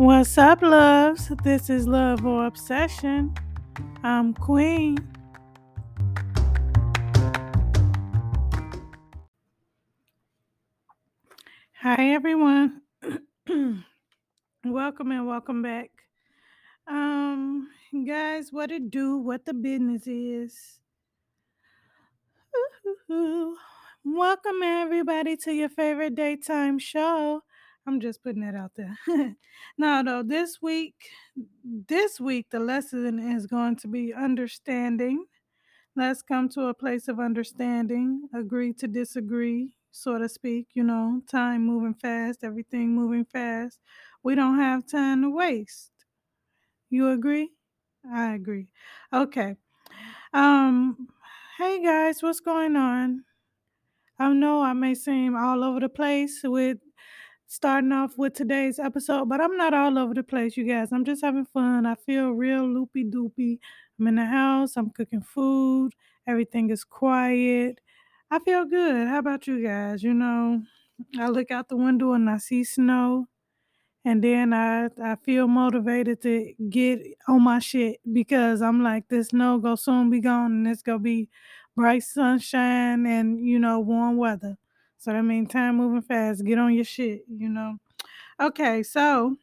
What's up, loves? This is Love or Obsession. I'm Queen. Hi, everyone. welcome and welcome back. Um, guys, what it do? What the business is? Welcome everybody to your favorite daytime show. I'm just putting that out there. now, though, this week, this week, the lesson is going to be understanding. Let's come to a place of understanding, agree to disagree, so to speak. You know, time moving fast, everything moving fast. We don't have time to waste. You agree? I agree. Okay. Um, hey guys, what's going on? I know I may seem all over the place with starting off with today's episode, but I'm not all over the place, you guys. I'm just having fun. I feel real loopy doopy. I'm in the house, I'm cooking food, everything is quiet. I feel good. How about you guys? You know, I look out the window and I see snow. And then I, I feel motivated to get on my shit because I'm like, this snow go soon be gone and it's gonna be bright sunshine and you know warm weather. So that means time moving fast. Get on your shit, you know. Okay, so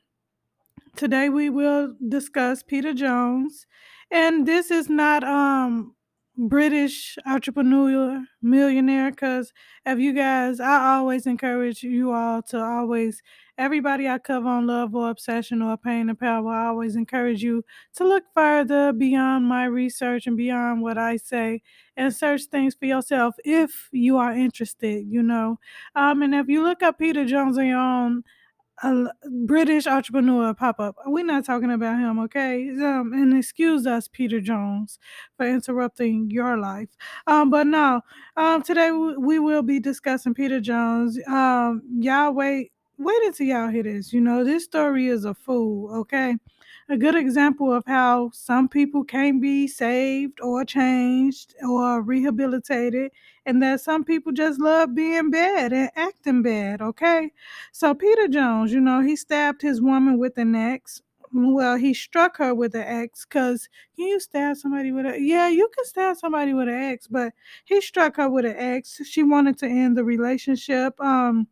today we will discuss Peter Jones, and this is not um British entrepreneur millionaire because if you guys, I always encourage you all to always everybody I cover on love or obsession or pain and power, I always encourage you to look further beyond my research and beyond what I say and search things for yourself if you are interested, you know. Um, and if you look up Peter Jones on your own, a British entrepreneur pop up. We're not talking about him, okay? Um, and excuse us, Peter Jones, for interrupting your life. Um, but no, um, today we will be discussing Peter Jones. Um, y'all wait, wait until y'all hear this. You know, this story is a fool, okay? A good example of how some people can be saved or changed or rehabilitated and that some people just love being bad and acting bad, okay? So Peter Jones, you know, he stabbed his woman with an axe. Well, he struck her with an axe because can you stab somebody with a yeah, you can stab somebody with an axe, but he struck her with an axe. She wanted to end the relationship. Um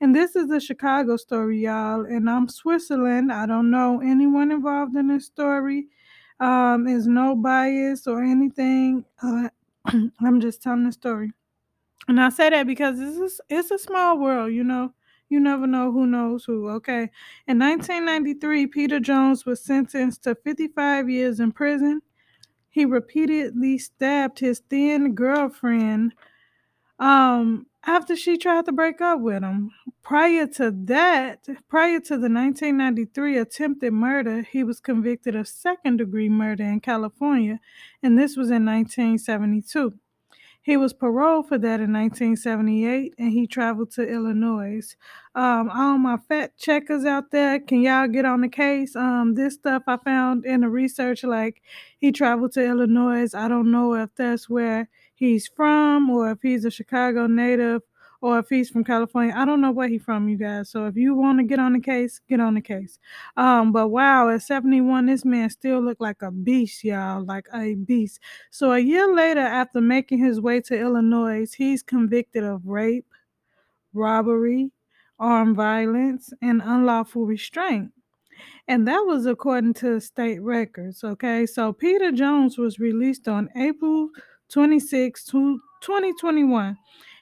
and this is a Chicago story, y'all. And I'm Switzerland. I don't know anyone involved in this story. Um, there's no bias or anything. Uh, I'm just telling the story. And I say that because it's a, it's a small world, you know. You never know who knows who. Okay. In 1993, Peter Jones was sentenced to 55 years in prison. He repeatedly stabbed his then girlfriend um, after she tried to break up with him. Prior to that, prior to the 1993 attempted murder, he was convicted of second degree murder in California, and this was in 1972. He was paroled for that in 1978 and he traveled to Illinois. Um, all my fact checkers out there, can y'all get on the case? Um, this stuff I found in the research, like he traveled to Illinois. I don't know if that's where he's from or if he's a Chicago native or if he's from California. I don't know where he's from, you guys. So if you want to get on the case, get on the case. Um, but wow, at 71, this man still looked like a beast, y'all, like a beast. So a year later, after making his way to Illinois, he's convicted of rape, robbery, armed violence, and unlawful restraint. And that was according to state records. Okay. So Peter Jones was released on April 26, 2021.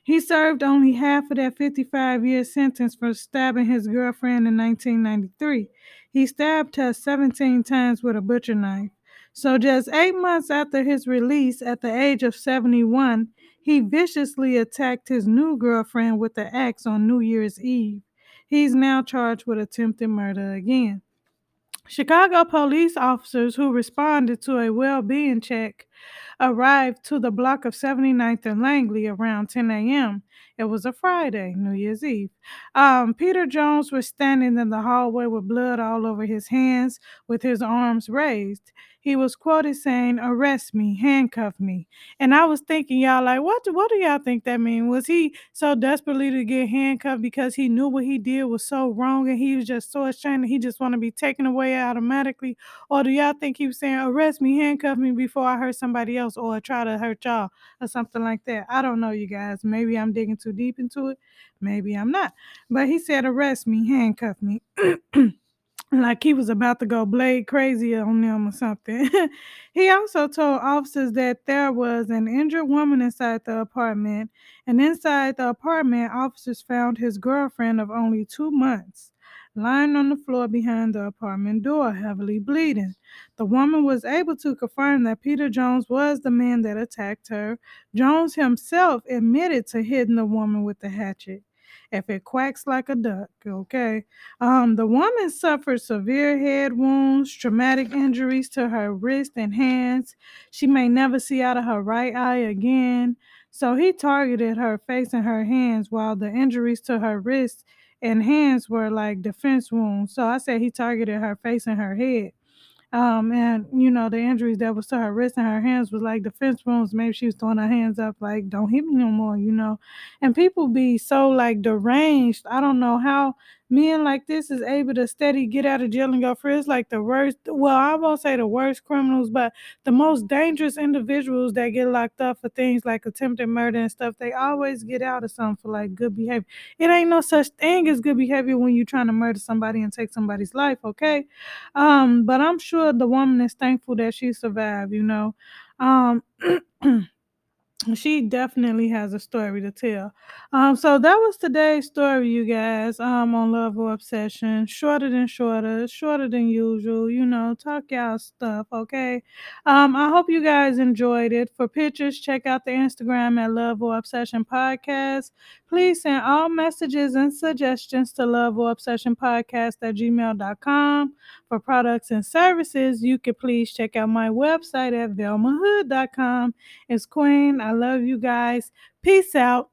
He served only half of that 55 year sentence for stabbing his girlfriend in 1993. He stabbed her 17 times with a butcher knife. So, just eight months after his release, at the age of 71, he viciously attacked his new girlfriend with the axe on New Year's Eve. He's now charged with attempted murder again. Chicago police officers who responded to a well being check arrived to the block of 79th and Langley around 10 a.m. It was a Friday, New Year's Eve. Um, Peter Jones was standing in the hallway with blood all over his hands, with his arms raised. He was quoted saying, "Arrest me, handcuff me." And I was thinking, y'all, like, what? Do, what do y'all think that mean? Was he so desperately to get handcuffed because he knew what he did was so wrong, and he was just so ashamed, that he just want to be taken away automatically? Or do y'all think he was saying, "Arrest me, handcuff me," before I heard hurt somebody else, or try to hurt y'all, or something like that? I don't know, you guys. Maybe I'm digging too deep into it. Maybe I'm not. But he said, "Arrest me, handcuff me." like he was about to go blade crazy on them or something. he also told officers that there was an injured woman inside the apartment, and inside the apartment, officers found his girlfriend of only two months lying on the floor behind the apartment door, heavily bleeding. The woman was able to confirm that Peter Jones was the man that attacked her. Jones himself admitted to hitting the woman with the hatchet if it quacks like a duck, okay? Um, the woman suffered severe head wounds, traumatic injuries to her wrist and hands. She may never see out of her right eye again. So he targeted her face and her hands while the injuries to her wrist and hands were like defense wounds. So I said he targeted her face and her head. Um, and you know, the injuries that was to her wrist and her hands was like defense wounds. Maybe she was throwing her hands up, like, don't hit me no more, you know. And people be so like deranged. I don't know how men like this is able to steady get out of jail and go free. It's like the worst, well, I won't say the worst criminals, but the most dangerous individuals that get locked up for things like attempted murder and stuff, they always get out of something for like good behavior. It ain't no such thing as good behavior when you're trying to murder somebody and take somebody's life, okay? Um, but I'm sure the woman is thankful that she survived, you know. Um she definitely has a story to tell. Um, so that was today's story, you guys. Um, on love or obsession, shorter than shorter, shorter than usual. You know, talk y'all stuff, okay? Um, I hope you guys enjoyed it. For pictures, check out the Instagram at Love or Obsession Podcast. Please send all messages and suggestions to Love or Obsession Podcast at gmail.com. For products and services, you can please check out my website at velmahood.com. It's Queen. I love you guys. Peace out.